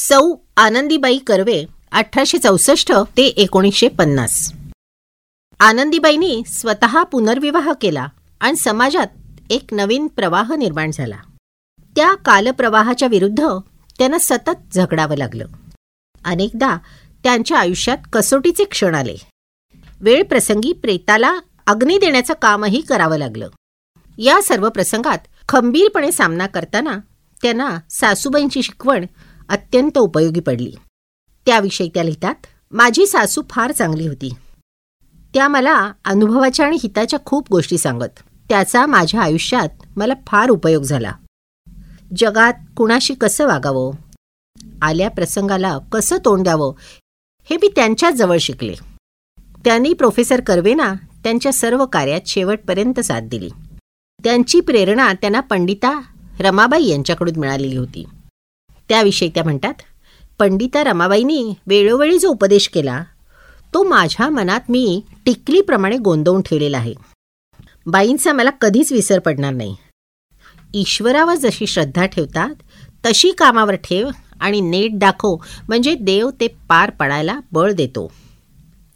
सौ आनंदीबाई कर्वे अठराशे चौसष्ट ते एकोणीसशे पन्नास. आनंदीबाईंनी स्वतः पुनर्विवाह केला आणि समाजात एक नवीन प्रवाह निर्माण झाला. त्या कालप्रवाहाच्या विरुद्ध त्यांना सतत झगडावं लागलं. अनेकदा त्यांच्या आयुष्यात कसोटीचे क्षण आले. वेळ प्रसंगी प्रेताला अग्नी देण्याचं कामही करावं लागलं. या सर्व प्रसंगात खंबीरपणे सामना करताना त्यांना सासूबाईंची शिकवण अत्यंत उपयोगी पडली. त्याविषयी त्या लिहितात माझी सासू फार चांगली होती. त्या मला अनुभवाच्या आणि हिताच्या खूप गोष्टी सांगत. त्याचा माझ्या आयुष्यात मला फार उपयोग झाला. जगात कुणाशी कसं वागावं? आल्या प्रसंगाला कसं तोंड द्यावं? हे मी त्यांच्याच जवळ शिकले. त्यांनी प्रोफेसर कर्वेना त्यांच्या सर्व कार्यात शेवटपर्यंत साथ दिली. त्यांची प्रेरणा त्यांना पंडिता रमाबाई यांच्याकडून मिळालेली होती. त्याविषयी त्या म्हणतात पंडिता रमाबाईंनी वेळोवेळी जो उपदेश केला तो माझ्या मनात मी टिकलीप्रमाणे गोंदवून ठेवलेला आहे. बाईंचा मला कधीच विसर पडणार नाही. ईश्वरावर जशी श्रद्धा ठेवतात तशी कामावर ठेव आणि नेट दाखव म्हणजे देव ते पार पडायला बळ देतो.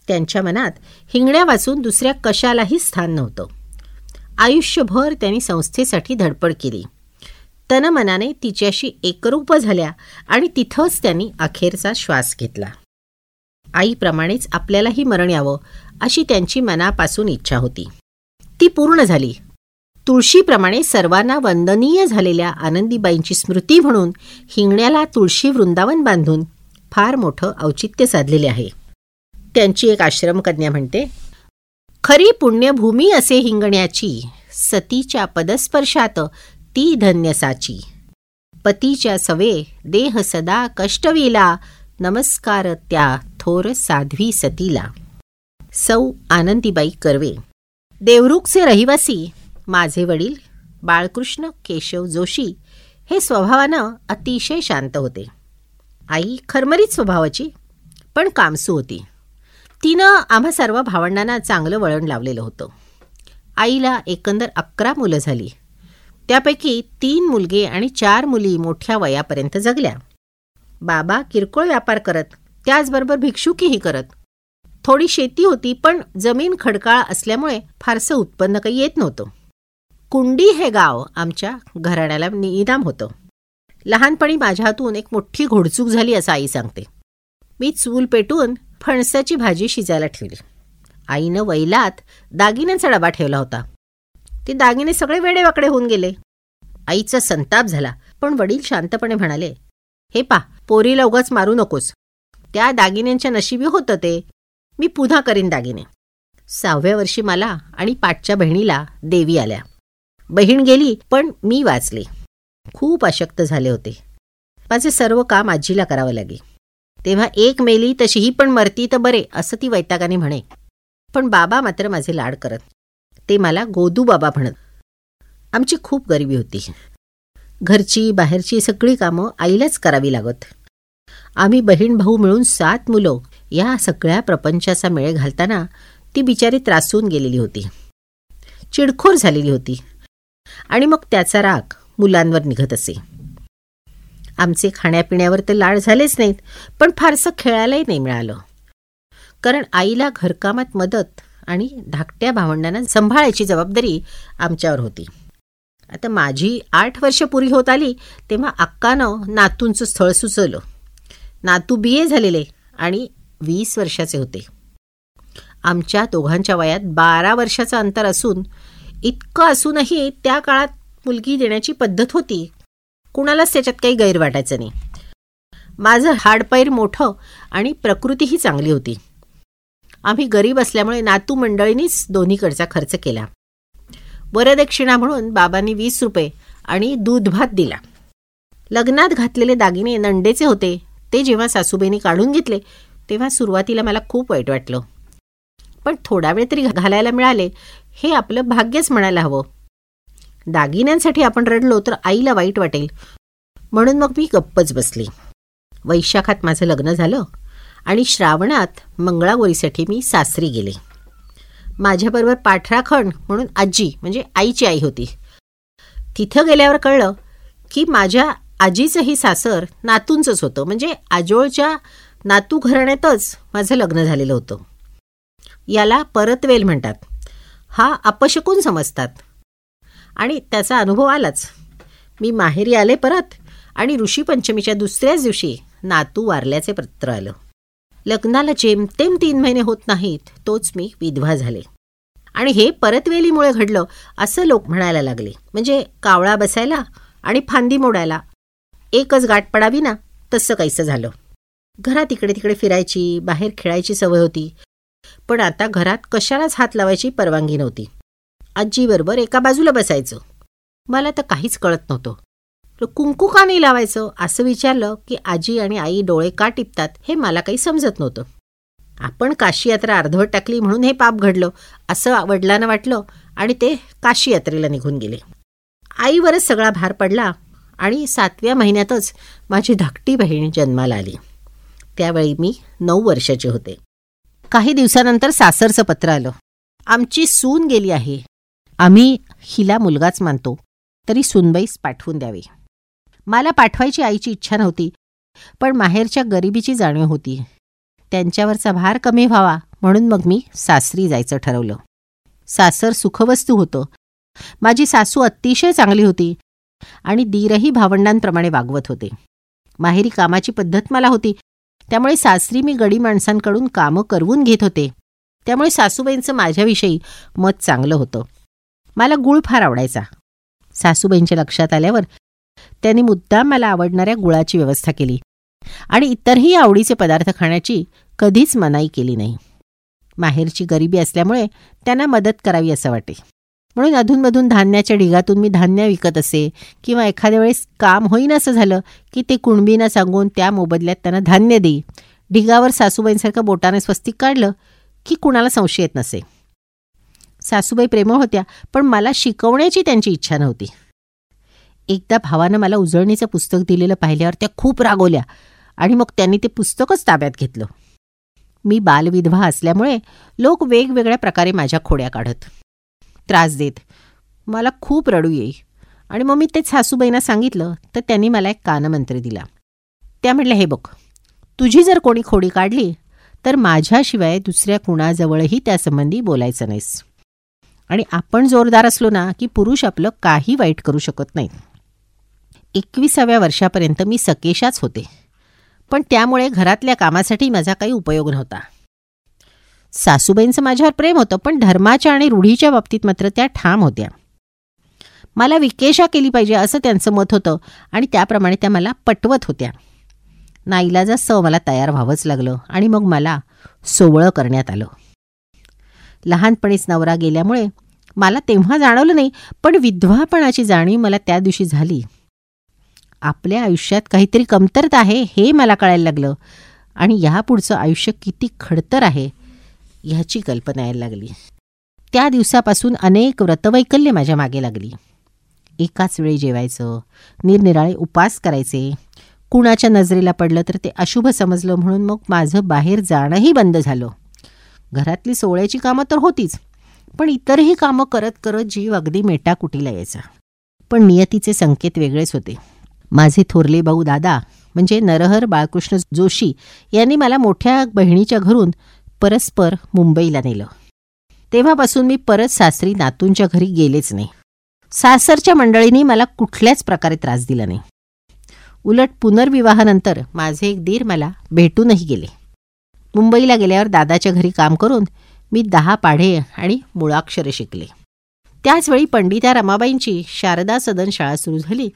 त्यांच्या मनात हिंगण्या वाचून दुसऱ्या कशालाही स्थान नव्हतं. आयुष्यभर त्यांनी संस्थेसाठी धडपड केली. तनमनाने तिच्याशी एकरूप झाल्या आणि तिथंच त्यांनी अखेरचा श्वास घेतला. आईप्रमाणेच आपल्यालाही मरण यावं अशी त्यांची मनापासून इच्छा होती. ती पूर्ण झाली. तुळशीप्रमाणे सर्वांना वंदनीय झालेल्या आनंदीबाईंची स्मृती म्हणून हिंगण्याला तुळशी वृंदावन बांधून फार मोठं औचित्य साधलेले आहे. त्यांची एक आश्रमकन्या म्हणते खरी पुण्यभूमी असे हिंगण्याची सतीच्या पदस्पर्शात ती धन्यसाची पतीच्या सवे देह सदा कष्टविला नमस्कार त्या थोर साध्वी सतीला. सौ आनंदीबाई कर्वे. देवरुखचे रहिवासी माझे वडील बाळकृष्ण केशव जोशी हे स्वभावानं अतिशय शांत होते. आई खरमरीत स्वभावाची पण कामसू होती. तिनं आम्हा सर्व भावंडांना चांगलं वळण लावलेलं होतं. आईला एकंदर अकरा मुलं झाली. त्यापैकी तीन मुलगे आणि चार मुली मोठ्या वयापर्यंत जगल्या. बाबा किरकोळ व्यापार करत त्याचबरोबर भिक्षुकीही करत. थोडी शेती होती पण जमीन खडकाळ असल्यामुळे फारसं उत्पन्न काही येत नव्हतं. कुंडी हे गाव आमच्या घराण्याला निदाम होतं. लहानपणी माझ्या हातून एक मोठी घोडचूक झाली असं आई सांगते. मी चूल पेटून फणसाची भाजी शिजायला ठेवली. आईनं वैलात दागिन्यांचा डबा ठेवला होता. ते दागिने सगळे वेडेवाकडे होऊन गेले. आईचा संताप झाला पण वडील शांतपणे म्हणाले हे पा पोरीला उगाच मारू नकोस. त्या दागिन्यांच्या नशिबी होतं ते. मी पुन्हा करीन दागिने. सहाव्या वर्षी मला आणि पाठच्या बहिणीला देवी आल्या. बहीण गेली पण मी वाचले. खूप अशक्त झाले होते. माझे सर्व काम आजीला करावं लागे तेव्हा एक मेली तशी ही पण मरती तर बरे असं ती वैतागाने म्हणे. पण बाबा मात्र माझे लाड करत. ते मला गोदू बाबा म्हणत. आमची खूप गरिबी होती. घरची बाहेरची सगळी कामं आईलाच करावी लागत. आम्ही बहीण भाऊ मिळून सात मुलं या सगळ्या प्रपंचाचा मेळ घालताना ती बिचारी त्रासून गेलेली होती. चिडखोर झालेली होती. आणि मग त्याचा राग मुलांवर निघत असे. आमचे खाण्यापिण्यावर तर लाड झालेच नाहीत पण फारसं खेळायलाही नाही मिळालं. कारण आईला घरकामात मदत आणि धाकट्या भावंडांना सांभाळायची जबाबदारी आमच्यावर होती. आता माझी आठ वर्ष पुरी होत आली तेव्हा अक्कानं नातूंचं स्थळ सुचवलं. नातू बी ए झालेले आणि वीस वर्षाचे होते. आमच्या दोघांच्या वयात बारा वर्षाचं अंतर असून इतकं असूनही त्या काळात मुलगी देण्याची पद्धत होती. कुणालाच त्याच्यात काही गैर वाटायचं नाही. माझं हाडपैर मोठं आणि प्रकृतीही चांगली होती. आम्ही गरीब असल्यामुळे नातू मंडळींनीच दोन्हीकडचा खर्च केला. वरदक्षिणा म्हणून बाबांनी वीस रुपये आणि दूध भात दिला. लग्नात घातलेले दागिने नंडेचे होते. ते जेव्हा सासूबाईंनी काढून घेतले तेव्हा सुरुवातीला मला खूप वाईट वाटलं. पण थोडा वेळ तरी घालायला मिळाले हे आपलं भाग्यच म्हणायला हवं. दागिन्यांसाठी आपण रडलो तर आईला वाईट वाटेल. म्हणून मग मी गप्पच बसली. वैशाखात माझं लग्न झालं. आणि श्रावणात मंगळागौरीसाठी मी सासरी गेले. माझ्याबरोबर पाठराखण म्हणून आजी म्हणजे आईची आई होती. तिथं गेल्यावर कळलं की माझ्या आजीचंही सासर नातूंचंच होतं. म्हणजे आजोळच्या नातू घराण्यातच माझं लग्न झालेलं होतं. याला परतवेल म्हणतात. हा अपशकून समजतात. आणि त्याचा अनुभव आलाच. मी माहेरी आले परत आणि ऋषीपंचमीच्या दुसऱ्याच दिवशी नातू वारल्याचे पत्र आलं. लग्नाला जेमतेम तीन महिने होत नाहीत तोच मी विधवा झाले. आणि हे परतवेलीमुळे घडलं असं लोक म्हणायला लागले. म्हणजे कावळा बसायला आणि फांदी मोडायला. एकच गाठ पडावी ना तसं काहीसं झालं. घरात इकडे तिकडे फिरायची बाहेर खेळायची सवय होती. पण आता घरात कशालाच हात लावायची परवानगी नव्हती. आजीबरोबर एका बाजूला बसायचं. मला तर काहीच कळत नव्हतं. कुंकू का नाही लावायचं असं विचारलं की आजी आणि आई डोळे का टिपतात? हे मला काही समजत नव्हतं. आपण काशी यात्रा अर्धवट टाकली म्हणून हे पाप घडलं असं वडिलांना वाटलं आणि ते काशी यात्रेला निघून गेले. आईवरच सगळा भार पडला आणि सातव्या महिन्यातच माझी धाकटी बहीण जन्माला आली. त्यावेळी मी नऊ वर्षाचे होते. काही दिवसानंतर सासरचं पत्र आलं. आमची सून गेली आहे. आम्ही हिला मुलगाच मानतो. तरी सुनबाईस पाठवून द्यावी. मला पाठवायची आईची इच्छा नव्हती पण माहेरच्या गरिबीची जाणीव होती. त्यांच्यावरचा भार कमी व्हावा म्हणून मग मी सासरी जायचं ठरवलं. सासर सुखवस्तू होतं. माझी सासू अतिशय चांगली होती आणि दीरही भावंडांप्रमाणे वागवत होते. माहेरी कामाची पद्धत मला होती त्यामुळे सासरी मी गडी माणसांकडून कामं करवून घेत होते. त्यामुळे सासूबाईंचं माझ्याविषयी मत चांगलं होतं. मला गुळ फार आवडायचा. सासूबाईंच्या लक्षात आल्यावर त्यांनी मुद्दाम मला आवडणाऱ्या गुळाची व्यवस्था केली. आणि इतरही आवडीचे पदार्थ खाण्याची कधीच मनाई केली नाही. माहेरची गरिबी असल्यामुळे त्यांना मदत करावी असं वाटे. म्हणून अधूनमधून धान्याच्या ढिगातून मी धान्य विकत असे किंवा एखाद्या वेळेस काम होईन असं झालं की ते कुणबींना सांगून त्या मोबदल्यात त्यांना धान्य देई. ढिगावर सासूबाईंसारखं बोटाने स्वस्तिक काढलं की कुणाला संशय येत नसे. सासूबाई प्रेमळ होत्या पण मला शिकवण्याची त्यांची इच्छा नव्हती. एकदा भावानं मला उजळणीचं पुस्तक दिलेलं पाहिल्यावर त्या खूप रागवल्या आणि मग त्यांनी ते पुस्तकच ताब्यात घेतलं. मी बालविधवा असल्यामुळे लोक वेगवेगळ्या प्रकारे माझ्या खोड्या काढत. त्रास देत. मला खूप रडू येई. आणि मग मी तेच सासूबाईंना सांगितलं तर त्यांनी मला एक कानमंत्र दिला. त्या म्हटल्या हे बघ तुझी जर कोणी खोडी काढली तर माझ्याशिवाय दुसऱ्या कुणाजवळही त्यासंबंधी बोलायचं नाहीस. आणि आपण जोरदार असलो ना की पुरुष आपलं काही वाईट करू शकत नाहीत. एकविसाव्या वर्षापर्यंत मी सकेशाच होते. पण त्यामुळे घरातल्या कामासाठी माझा काही उपयोग नव्हता. सासूबाईंचं माझ्यावर प्रेम होतं पण धर्माच्या आणि रूढीच्या बाबतीत मात्र त्या ठाम होत्या. मला विकेशा केली पाहिजे असं त्यांचं मत होतं आणि त्याप्रमाणे त्या मला पटवत होत्या. नाईलाजास्तव मला तयार व्हावंच लागलं आणि मग मला सोवळं करण्यात आलं. लहानपणीच नवरा गेल्यामुळे मला तेव्हा जाणवलं नाही पण विधवापणाची जाणीव मला त्या दिवशी झाली. आपल्या आयुष्यात काहीतरी कमतरता आहे हे मला कळायला लागलं. आणि ह्यापुढचं आयुष्य किती खडतर आहे ह्याची कल्पना यायला लागली. त्या दिवसापासून अनेक व्रतवैकल्य माझ्या मागे लागली. एकाच वेळी जेवायचं निरनिराळे उपास करायचे. कुणाच्या नजरेला पडलं तर ते अशुभ समजलं म्हणून मग माझं बाहेर जाणंही बंद झालं. घरातली सोहळ्याची कामं तर होतीच पण इतरही कामं करत करत जीव अगदी मेटाकुटीला यायचा. पण नियतीचे संकेत वेगळेच होते. माझे थोरले भाऊ दादा म्हणजे नरहर बाळकृष्ण जोशी यांनी मला मोठ्या बहिणीच्या घरून परस्पर मुंबईला नेलं. तेव्हापासून मी परत सासरी नातूंच्या घरी गेलेच नाही. सासरच्या मंडळींनी मला कुठल्याच प्रकारे त्रास दिला नाही. उलट पुनर्विवाहानंतर माझे एक दीर मला भेटूनही गेले. मुंबईला गेल्यावर दादाच्या घरी काम करून मी दहा पाढे आणि मुळाक्षरे शिकले. त्याचवेळी पंडिता रमाबाईंची शारदा सदन शाळा सुरू झाली.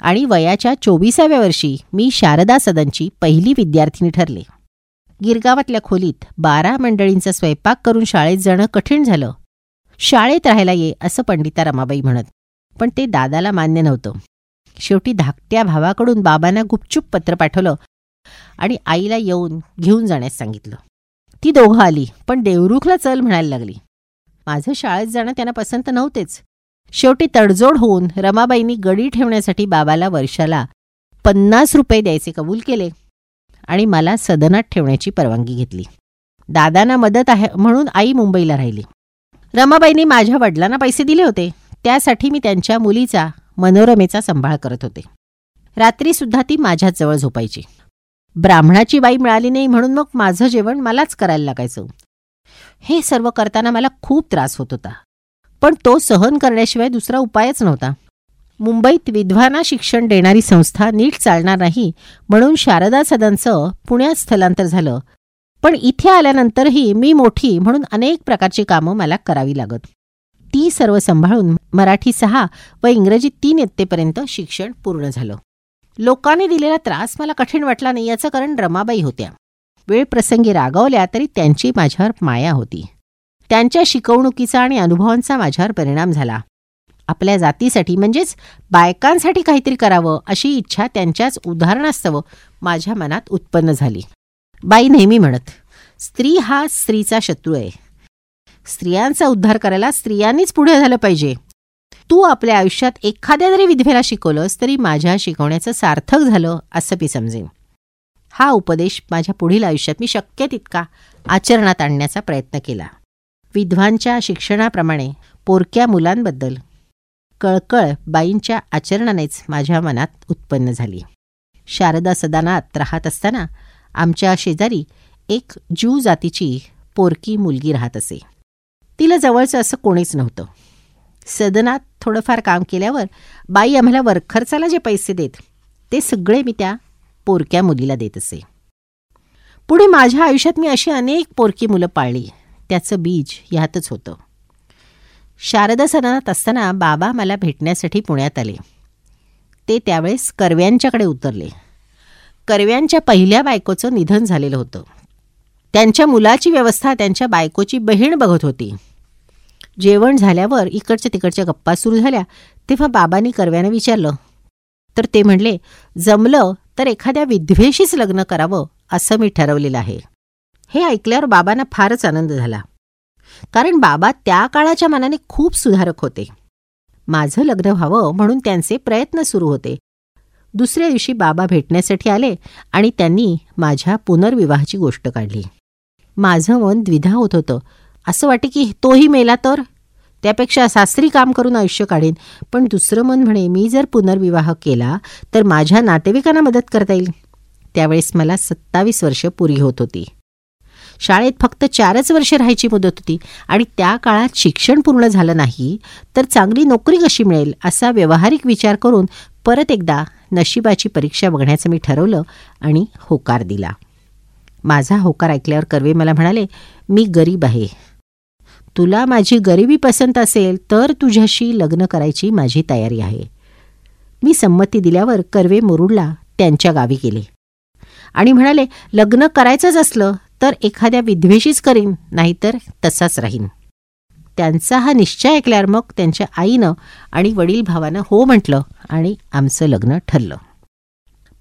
आणि वयाच्या चोवीसाव्या वर्षी मी शारदा सदनची पहिली विद्यार्थिनी ठरले. गिरगावातल्या खोलीत बारा मंडळींचा स्वयंपाक करून शाळेत जाणं कठीण झालं. शाळेत राहायला ये असं पंडिता रमाबाई म्हणत पण ते दादाला मान्य नव्हतं. शेवटी धाकट्या भावाकडून बाबांना गुपचूप पत्र पाठवलं आणि आईला येऊन घेऊन जाण्यास सांगितलं. ती दोघं आली पण देवरुखला चल म्हणायला लागली. माझं शाळेत जाणं त्यांना पसंत नव्हतेच. शेवटी तडजोड होऊन रमाबाईंनी गडी ठेवण्यासाठी बाबाला वर्षाला पन्नास रुपये द्यायचे कबूल केले आणि मला सदनात ठेवण्याची परवानगी घेतली. दादांना मदत आहे म्हणून आई मुंबईला राहिली. रमाबाईंनी माझ्या वडिलांना पैसे दिले होते. त्यासाठी मी त्यांच्या मुलीचा मनोरमेचा सांभाळ करत होते. रात्रीसुद्धा ती माझ्याजवळ झोपायची. ब्राह्मणाची बाई मिळाली नाही म्हणून मग माझं जेवण मलाच करायला लागायचं. हे सर्व करताना मला खूप त्रास होत होता. पण तो सहन करण्याशिवाय दुसरा उपायच नव्हता. मुंबईत विद्वाना शिक्षण देणारी संस्था नीट चालणार नाही म्हणून शारदा सदांचं पुण्यात स्थलांतर झालं. पण इथे आल्यानंतरही मी मोठी म्हणून अनेक प्रकारची कामं मला करावी लागत. ती सर्व सांभाळून मराठी सहा व इंग्रजी तीन इयत्तेपर्यंत शिक्षण पूर्ण झालं. लोकांनी दिलेला त्रास मला कठीण वाटला नाही याचं कारण रमाबाई होत्या. वेळ प्रसंगी रागावल्या तरी त्यांची माझ्यावर माया होती. त्यांच्या शिकवणुकीचा आणि अनुभवांचा माझ्यावर परिणाम झाला. आपल्या जातीसाठी म्हणजेच बायकांसाठी काहीतरी करावं अशी इच्छा त्यांच्याच उदाहरणास्तव माझ्या मनात उत्पन्न झाली. बाई नेहमी म्हणत स्त्री हा स्त्रीचा शत्रू आहे. स्त्रियांचा उद्धार करायला स्त्रियांनीच पुढे झालं पाहिजे. तू आपल्या आयुष्यात एखाद्या जरी विधवेला शिकवलंस तरी माझ्या शिकवण्याचं सार्थक झालं असं मी समजेन. हा उपदेश माझ्या पुढील आयुष्यात मी शक्य तितका आचरणात आणण्याचा प्रयत्न केला. विधवांच्या शिक्षणाप्रमाणे पोरक्या मुलांबद्दल कळकळ बाईंच्या आचरणानेच माझ्या मनात उत्पन्न झाली. शारदा सदानात राहत असताना आमच्या शेजारी एक जू जातीची पोरकी मुलगी राहत असे. तिला जवळचं असं कोणीच नव्हतं. सदनात थोडंफार काम केल्यावर बाई आम्हाला वरखर्चाला जे पैसे देत ते सगळे मी त्या पोरक्या मुलीला देत असे. पुढे माझ्या आयुष्यात मी अशी अनेक पोरकी मुलं पाळली. त्याचं बीज ह्यातच होतं. शारदा सदनात असताना बाबा मला भेटण्यासाठी पुण्यात आले. ते त्यावेळेस कर्व्यांच्याकडे उतरले. कर्व्यांच्या पहिल्या बायकोचं निधन झालेलं होतं. त्यांच्या मुलाची व्यवस्था त्यांच्या बायकोची बहीण बघत होती. जेवण झाल्यावर इकडच्या तिकडच्या गप्पा सुरू झाल्या. तेव्हा बाबांनी कर्व्यानं विचारलं. तर ते म्हणले जमलं तर एखाद्या विधवेशीच लग्न करावं असं मी ठरवलेलं आहे. हे ऐकल्यावर बाबांना फारच आनंद झाला. कारण बाबा त्या काळाच्या मनाने खूप सुधारक होते. माझं लग्न व्हावं म्हणून त्यांचे प्रयत्न सुरू होते. दुसऱ्या दिवशी बाबा भेटण्यासाठी आले आणि त्यांनी माझ्या पुनर्विवाहाची गोष्ट काढली. माझं मन द्विधा होत होतं. असं वाटे की तोही मेला तर? त्यापेक्षा सासरी काम करून आयुष्य काढेन. पण दुसरं मन म्हणे मी जर पुनर्विवाह केला तर माझ्या नातेवाईकांना मदत करता येईल. त्यावेळेस मला सत्तावीस वर्ष पुरी होत होती. शाळेत फक्त चारच वर्ष राहायची मुदत होती आणि त्या काळात शिक्षण पूर्ण झालं नाही तर चांगली नोकरी कशी मिळेल असा व्यवहारिक विचार करून परत एकदा नशिबाची परीक्षा बघण्याचं मी ठरवलं आणि होकार दिला. माझा होकार ऐकल्यावर कर्वे मला म्हणाले मी गरीब आहे. तुला माझी गरिबी पसंत असेल तर तुझ्याशी लग्न करायची माझी तयारी आहे. मी संमती दिल्यावर कर्वे मुरुडला त्यांच्या गावी गेले आणि म्हणाले लग्न करायचंच असलं तर एखाद्या विधवेशीच करीन नाहीतर तसाच राहीन. त्यांचा हा निश्चय ऐकल्यावर मग त्यांच्या आईनं आणि वडील भावानं हो म्हटलं आणि आमचं लग्न ठरलं.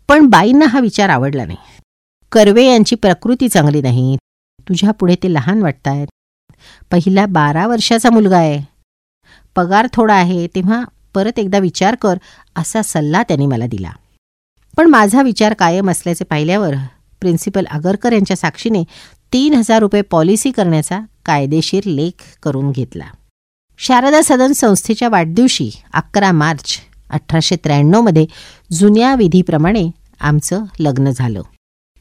पण बाईंना हा विचार आवडला नाही. कर्वे यांची प्रकृती चांगली नाही. तुझ्या पुढे ते लहान वाटतायत. पहिला बारा वर्षाचा मुलगा आहे. पगार थोडा आहे तेव्हा परत एकदा विचार कर असा सल्ला त्यांनी मला दिला. पण माझा विचार कायम असल्याचे पाहिल्यावर प्रिन्सिपल आगरकर यांच्या साक्षीने तीन हजार रुपये पॉलिसी करण्याचा कायदेशीर लेख करून घेतला. शारदा सदन संस्थेच्या वाढदिवशी अकरा मार्च अठराशे त्र्याण्णवमध्ये जुन्या विधीप्रमाणे आमचं लग्न झालं.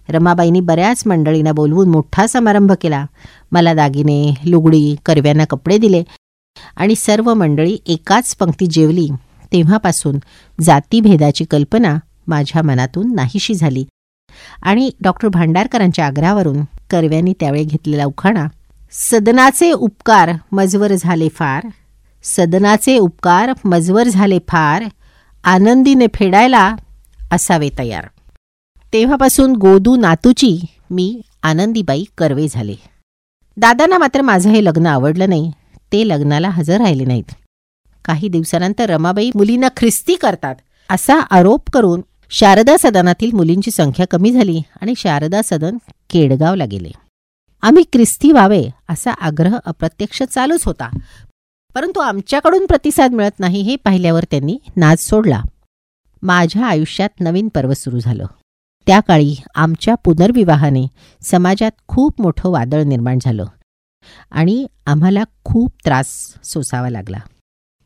रमाबाईंनी बऱ्याच मंडळींना बोलवून मोठा समारंभ केला. मला दागिने लुगडी करव्यांना कपडे दिले आणि सर्व मंडळी एकाच पंक्ती जेवली. तेव्हापासून जातीभेदाची कल्पना माझ्या मनातून नाहीशी झाली. आणि डॉक्टर भांडारकरांच्या आग्रहावरून कर्व्यांनी त्यावेळी घेतलेला उखाणा सदनाचे उपकार मजवर झाले फार सदनाचे उपकार मजवर झाले फार आनंदीने फेडायला असावे तयार. तेव्हापासून गोदू नातूची मी आनंदीबाई कर्वे झाले. दादांना मात्र माझं हे लग्न आवडलं नाही ते लग्नाला हजर राहिले नाहीत. काही दिवसानंतर रमाबाई मुलींना ख्रिस्ती करतात असा आरोप करून शारदा सदनातील मुलींची संख्या कमी झाली आणि शारदा सदन केडगावला गेले. आम्ही ख्रिस्ती व्हावे असा आग्रह अप्रत्यक्ष चालूच होता. परंतु आमच्याकडून प्रतिसाद मिळत नाही हे पाहिल्यावर त्यांनी नाच सोडला. माझ्या आयुष्यात नवीन पर्व सुरू झालं. त्या काळी आमच्या पुनर्विवाहाने समाजात खूप मोठं वादळ निर्माण झालं आणि आम्हाला खूप त्रास सोसावा लागला.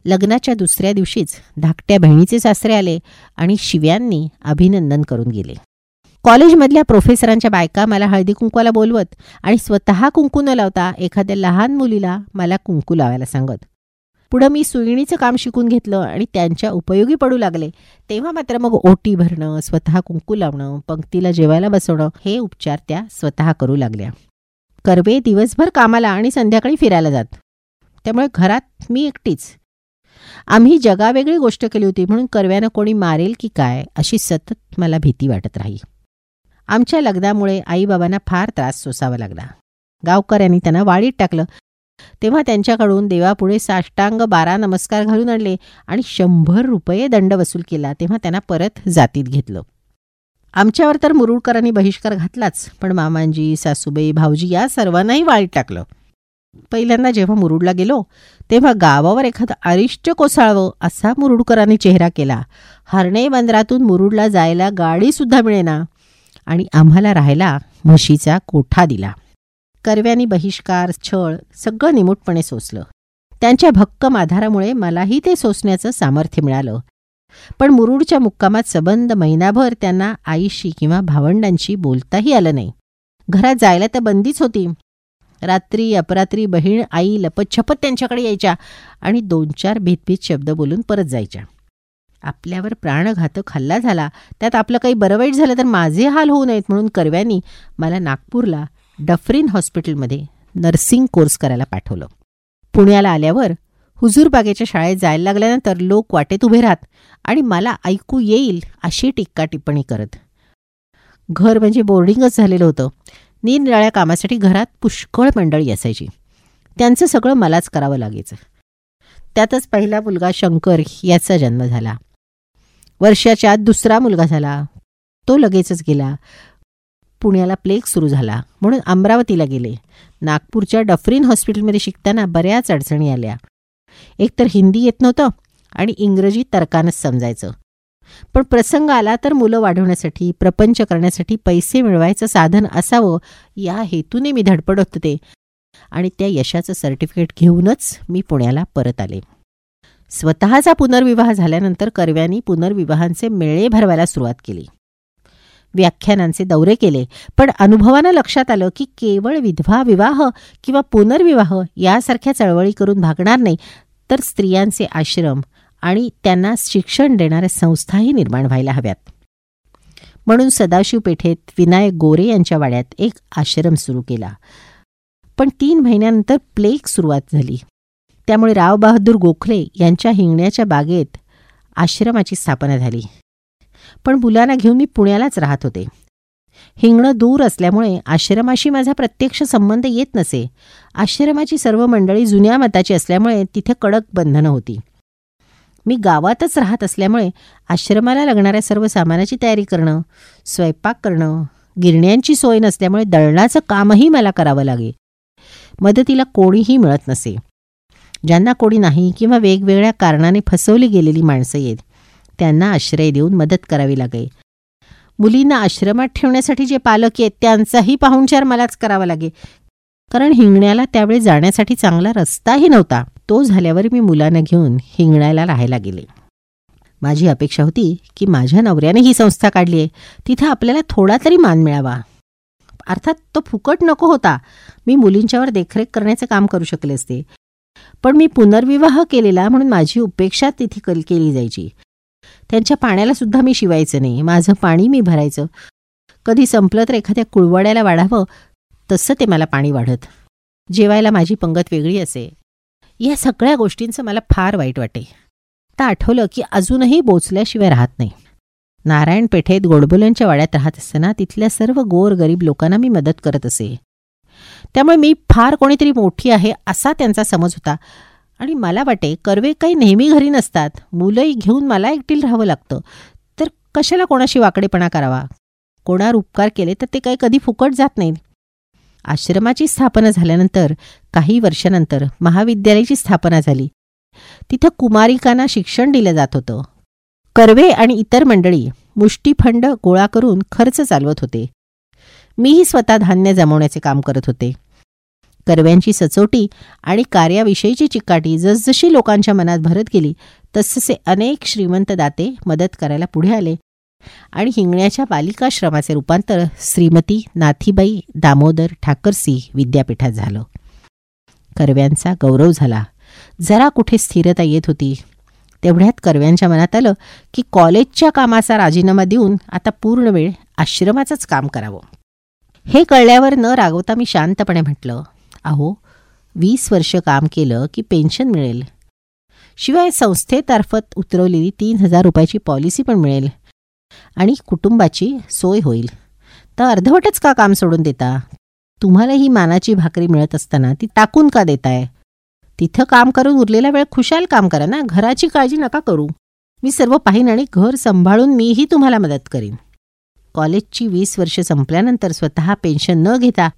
लग्नाच्या दुसऱ्या दिवशीच धाकट्या बहिणीचे सासरे आले आणि शिव्यांनी अभिनंदन करून गेले. कॉलेजमधल्या प्रोफेसरांच्या बायका मला हळदी कुंकवाला बोलवत आणि स्वतः कुंकू न लावता एखाद्या लहान मुलीला मला कुंकू लावायला सांगत. पुढं मी सुईणीचं काम शिकून घेतलं आणि त्यांच्या उपयोगी पडू लागले. तेव्हा मात्र मग ओटी भरणं स्वतः कुंकू लावणं पंक्तीला जेवायला बसवणं हे उपचार त्या स्वतः करू लागल्या. कर्वे दिवसभर कामाला आणि संध्याकाळी फिरायला जात. त्यामुळे घरात मी एकटीच. आम्ही जगावेगळी गोष्ट केली होती म्हणून कर्व्यानं कोणी मारेल की काय अशी सतत मला भीती वाटत राही आमच्या लग्नामुळे आईबाबांना फार त्रास सोसावा लागला. गावकऱ्यांनी त्यांना वाळीत टाकलं. तेव्हा त्यांच्याकडून देवापुढे साष्टांग बारा नमस्कार घालून आणले आणि शंभर रुपये दंड वसूल केला तेव्हा त्यांना परत जातीत घेतलं. आमच्यावर तर मुरुडकरांनी बहिष्कार घातलाच पण मामांजी सासूबाई भाऊजी या सर्वांनाही वाळीत टाकलं. पहिल्यांदा जेव्हा मुरुडला गेलो तेव्हा गावावर एखादं अरिष्ट कोसाळवं असा मुरुडकरांनी चेहरा केला. हरणे बंदरातून मुरुडला जायला गाडीसुद्धा मिळेना. आणि आम्हाला राहायला म्हशीचा कोठा दिला. कर्व्यांनी बहिष्कार छळ सगळं निमूटपणे सोसलं. त्यांच्या भक्कम आधारामुळे मलाही ते सोसण्याचं सामर्थ्य मिळालं. पण मुरुडच्या मुक्कामात सबंध महिनाभर त्यांना आईशी किंवा भावंडांशी बोलताही आलं नाही. घरात जायला तर बंदीच होती. रात्री अपरात्री बहीण आई लपतछपत त्यांच्याकडे यायच्या आणि दोन चार भीतभीत शब्द बोलून परत जायच्या. आपल्यावर प्राणघातक हल्ला झाला. त्यात आपलं काही बरं वाईट झालं तर माझे हाल होऊ नयेत म्हणून कर्व्यांनी मला नागपूरला डफरीन हॉस्पिटलमध्ये नर्सिंग कोर्स करायला पाठवलं. पुण्याला आल्यावर हुजूरबागेच्या शाळेत जायला लागल्यानंतर लोक वाटेत उभे राहत आणि मला ऐकू येईल अशी टिक्का टिप्पणी करत. घर म्हणजे बोर्डिंगच झालेलं होतं. निरनिराळ्या कामासाठी घरात पुष्कळ मंडळी असायची. त्यांचं सगळं मलाच करावं लागायचं. त्यातच पहिला मुलगा शंकर याचा जन्म झाला. वर्षाच्या आत दुसरा मुलगा झाला. तो लगेचच गेला. पुण्याला प्लेग सुरू झाला. म्हणून अमरावतीला गेले. नागपूरच्या डफरीन हॉस्पिटलमध्ये शिकताना बऱ्याच अडचणी आल्या. एकतर हिंदी येत नव्हतं आणि इंग्रजी तर्कानच समजायचं. पण प्रसंग आला तर मुलं वाढवण्यासाठी प्रपंच करण्यासाठी पैसे मिळवायचं साधन असावं या हेतूने मी धडपडत होते आणि त्या यशाचं सर्टिफिकेट घेऊनच मी पुण्याला परत आले. स्वतःचा पुनर्विवाह झाल्यानंतर कर्व्यांनी पुनर्विवाहांचे मेळे भरवायला सुरुवात केली. व्याख्यानांचे दौरे केले पण अनुभवानं लक्षात आलं की केवळ विधवा विवाह किंवा पुनर्विवाह यासारख्या चळवळी करून भागणार नाही तर स्त्रियांचे आश्रम आणि त्यांना शिक्षण देणाऱ्या संस्थाही निर्माण व्हायला हव्यात. म्हणून सदाशिव पेठेत विनायक गोरे यांच्या वाड्यात एक आश्रम सुरू केला. पण तीन महिन्यानंतर प्लेग सुरुवात झाली. त्यामुळे रावबहादूर गोखले यांच्या हिंगण्याच्या बागेत आश्रमाची स्थापना झाली. पण मुलांना घेऊन मी पुण्यालाच राहत होते. हिंगणं दूर असल्यामुळे आश्रमाशी माझा प्रत्यक्ष संबंध येत नसे. आश्रमाची सर्व मंडळी जुन्या मताची असल्यामुळे तिथे कडक बंधनं होती. मी गावातच राहत असल्यामुळे आश्रमाला लागणाऱ्या सर्व सामानाची तयारी करणं स्वयंपाक करणं गिरण्यांची सोय नसल्यामुळे दळणाचं कामही मला करावं लागे मदतीला कोणीही मिळत नसे. ज्यांना कोणी नाही किंवा वेगवेगळ्या कारणाने फसवली गेलेली माणसं येत त्यांना आश्रय देऊन मदत करावी लागे मुलींना आश्रमात ठेवण्यासाठी जे पालक आहेत त्यांचाही पाहुणचार मलाच करावा लागे कारण हिंगण्याला त्यावेळी जाण्यासाठी चांगला रस्ताही नव्हता. तो झाल्यावर मी मुलांना घेऊन हिंगण्याला राहायला गेले. माझी अपेक्षा होती की माझ्या नवऱ्याने ही संस्था काढली आहे. तिथे आपल्याला थोडा तरी मान मिळावा. अर्थात तो फुकट नको होता. मी मुलींच्यावर देखरेख करण्याचं काम करू शकले असते. पण मी पुनर्विवाह केलेला म्हणून माझी उपेक्षा तिथे कल केली जायची. त्यांच्या पाण्याला सुद्धा मी शिवायचं नाही. माझं पाणी मी भरायचं. कधी संपलं तर एखाद्या कुळवड्याला वाढावं. तसं ते मला पाणी वाढत. जेवायला माझी पंगत वेगळी असे. या सगळ्या गोष्टींचं मला फार वाईट वाटे तर आठवलं की अजूनही बोचल्याशिवाय राहत नाही. नारायण पेठेत गोडबोल्यांच्या वाड्यात राहत असताना तिथल्या सर्व गोर गरीब लोकांना मी मदत करत असे. त्यामुळे मी फार कोणीतरी मोठी आहे असा त्यांचा समज होता. आणि मला वाटे कर्वे काही नेहमी घरी नसतात. मुलंही घेऊन मला एकटील राहावं लागतं. तर कशाला कोणाशी वाकडेपणा करावा? कोणावर उपकार केले तर ते काही कधी फुकट जात नाहीत. आश्रमाची स्थापना झाल्यानंतर काही वर्षानंतर महाविद्यालयाची स्थापना झाली. तिथं कुमारिकांना शिक्षण दिलं जात होतं. कर्वे आणि इतर मंडळी मुष्टीफंड गोळा करून खर्च चालवत होते. मीही स्वतः धान्य जमवण्याचे काम करत होते. कर्व्यांची सचोटी आणि कार्याविषयीची चिकाटी जसजशी लोकांच्या मनात भरत गेली तससे अनेक श्रीमंत दाते मदत करायला पुढे आले आणि हिंगण्याच्या बालिकाश्रमाचे रूपांतर श्रीमती नाथीबाई दामोदर ठाकरसी विद्यापीठात झालं. कर्व्यांचा गौरव झाला. जरा कुठे स्थिरता येत होती. तेवढ्यात कर्व्यांच्या मनात आलं की कॉलेजच्या कामाचा राजीनामा देऊन आता पूर्ण वेळ आश्रमाचंच काम करावं. हे कळल्यावर न रागवता मी शांतपणे म्हटलं अहो वीस वर्ष काम केलं की पेन्शन मिळेल. शिवाय संस्थेतर्फत उतरवलेली तीन हजार रुपयाची पॉलिसी पण मिळेल. आणि कुटुंबाची सोय होईल. तर अर्धवटच का काम सोडून देता? तुम्हाला ही मानाची भाकरी मिळत असताना ती टाकून का देताय? तिथं काम करून उरलेला वेळ खुशाल काम करा ना. घराची काळजी नका करू. मी सर्व पाहीन आणि घर सांभाळून मीही तुम्हाला मदत करीन. कॉलेजची वीस वर्ष संपल्यानंतर स्वतः पेन्शन न घेता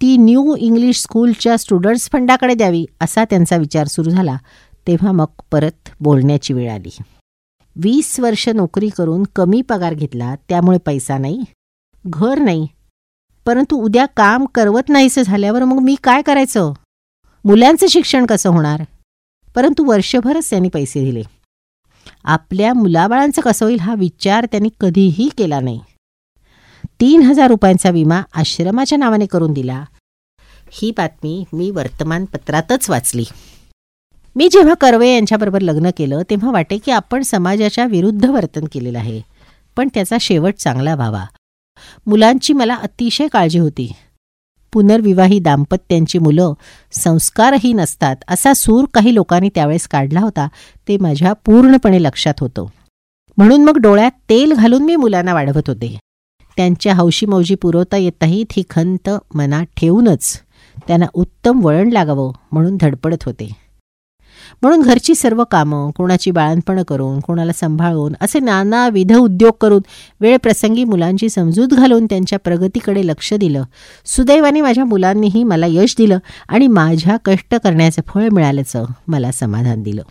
ती न्यू इंग्लिश स्कूलच्या स्टुडंट्स फंडाकडे द्यावी असा त्यांचा विचार सुरू झाला तेव्हा मग परत बोलण्याची वेळ आली. वीस वर्ष नोकरी करून कमी पगार घेतला त्यामुळे पैसा नाही घर नाही. परंतु उद्या काम करवत नाहीसं झाल्यावर मग मी काय करायचं? मुलांचं शिक्षण कसं होणार? परंतु वर्षभरच त्यांनी पैसे दिले. आपल्या मुलाबाळांचं कसं होईल हा विचार त्यांनी कधीही केला नाही. तीन हजार रुपयांचा विमा आश्रमाच्या नावाने करून दिला. ही बातमी मी वर्तमानपत्रातच वाचली. मी जेव्हा कर्वे यांच्याबरोबर लग्न केलं तेव्हा वाटे की आपण समाजाच्या विरुद्ध वर्तन केलेलं आहे. पण त्याचा शेवट चांगला व्हावा. मुलांची मला अतिशय काळजी होती. पुनर्विवाही दाम्पत्यांची मुलं संस्कारही नसतात असा सूर काही लोकांनी त्यावेळेस काढला होता ते माझ्या पूर्णपणे लक्षात होतं. म्हणून मग डोळ्यात तेल घालून मी मुलांना वाढवत होते. त्यांच्या हौशी मौजी पुरवता येत नाहीत ही खंत मनात ठेवूनच त्यांना उत्तम वळण लागावं म्हणून धडपडत होते. म्हणून घरची सर्व कामं कोणाची बाळणपणं करून कोणाला सांभाळून असे नानाविध उद्योग करून वेळ प्रसंगी मुलांची समजूत घालून त्यांच्या प्रगतीकडे लक्ष दिलं. सुदैवाने माझ्या मुलांनीही मला यश दिलं आणि माझ्या कष्ट करण्याचं फळ मिळाल्याचं मला समाधान दिलं.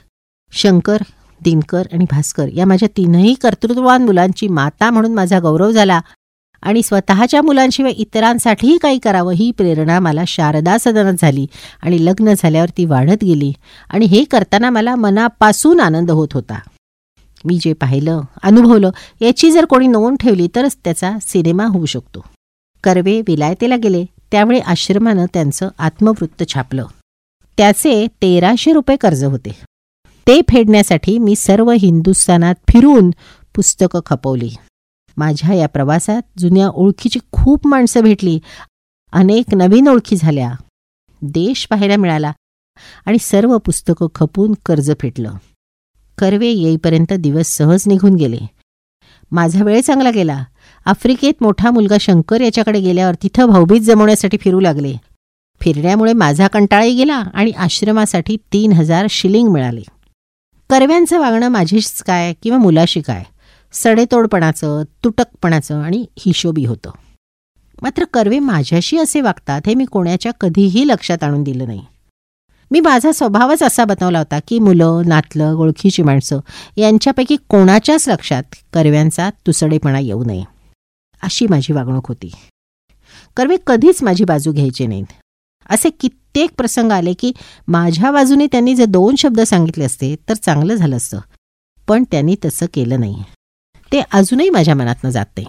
शंकर दिनकर आणि भास्कर या माझ्या तीनही कर्तृत्ववान मुलांची माता म्हणून माझा गौरव झाला. आणि स्वतःच्या मुलांशिवाय इतरांसाठीही काही करावं ही प्रेरणा मला शारदा सदनात झाली आणि लग्न झाल्यावर ती वाढत गेली. आणि हे करताना मला मनापासून आनंद होत होता. मी जे पाहिलं अनुभवलं याची जर कोणी नोंद ठेवली तरच त्याचा सिनेमा होऊ शकतो. कर्वे विलायतेला गेले त्यामुळे आश्रमानं त्यांचं आत्मवृत्त छापलं. त्याचे तेराशे रुपये कर्ज होते. ते फेडण्यासाठी मी सर्व हिंदुस्थानात फिरून पुस्तकं खपवली. माझ्या या प्रवासात जुन्या ओळखीची खूप माणसं भेटली. अनेक नवीन ओळखी झाल्या. देश पाहायला मिळाला आणि सर्व पुस्तकं खपून कर्ज फेटलं कर्वे येईपर्यंत दिवस सहज निघून गेले. माझा वेळ चांगला गेला. आफ्रिकेत मोठा मुलगा शंकर याच्याकडे गेल्यावर तिथं भाऊबीज जमवण्यासाठी फिरू लागले. फिरण्यामुळे माझा कंटाळाही गेला आणि आश्रमासाठी तीन हजार शिलिंग मिळाले. कर्व्यांचं वागणं माझीच काय किंवा मुलाशी काय? सडेतोडपणाचं तुटकपणाचं आणि हिशोबी होतं. मात्र कर्वे माझ्याशी असे वागतात हे मी कोणाच्या कधीही लक्षात आणून दिलं नाही. मी माझा स्वभावच असा बनवला होता की मुलं नातलं ओळखीची माणसं यांच्यापैकी कोणाच्याच लक्षात कर्व्यांचा तुसडेपणा येऊ नये अशी माझी वागणूक होती. कर्वे कधीच माझी बाजू घ्यायचे नाहीत. असे कित्येक प्रसंग आले की माझ्या बाजूने त्यांनी जर दोन शब्द सांगितले असते तर चांगलं झालं असतं. पण त्यांनी तसं केलं नाही. ते अजूनही माझ्या मनातनं जाते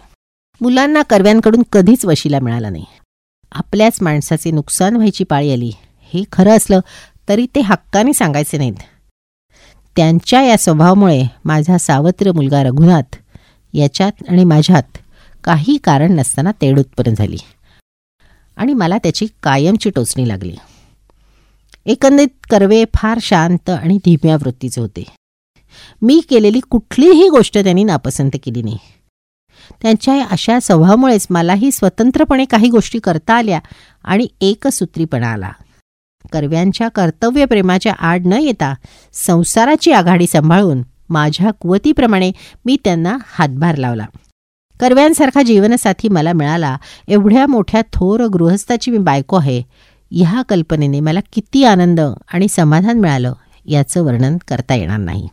मुलांना कर्व्यांकडून कधीच वशीला मिळाला नाही. आपल्याच माणसाचे नुकसान व्हायची पाळी आली. हे खरं असलं तरी ते हक्काने सांगायचे नाहीत. त्यांच्या या स्वभावामुळे माझा सावत्र मुलगा रघुनाथ याच्यात आणि माझ्यात काही कारण नसताना तेढ उत्पन्न झाली. आणि मला त्याची कायमची टोचणी लागली. एकंदरीत कर्वे फार शांत आणि धीम्या वृत्तीचे होते. मी केलेली कुठलीही गोष्ट त्यांनी नापसंत केली नाही. त्यांच्या अशा स्वभावामुळेच मलाही स्वतंत्रपणे काही गोष्टी करता आल्या आणि एकसूत्रीपणा आला. कर्व्यांच्या कर्तव्यप्रेमाच्या आड न येता संसाराची आघाडी सांभाळून माझ्या कुवतीप्रमाणे मी त्यांना हातभार लावला. कर्व्यांसारखा जीवनसाथी मला मिळाला एवढ्या मोठ्या थोर गृहस्थाची मी बायको आहे ह्या कल्पनेने मला किती आनंद आणि समाधान मिळालं याचं वर्णन करता येणार नाही.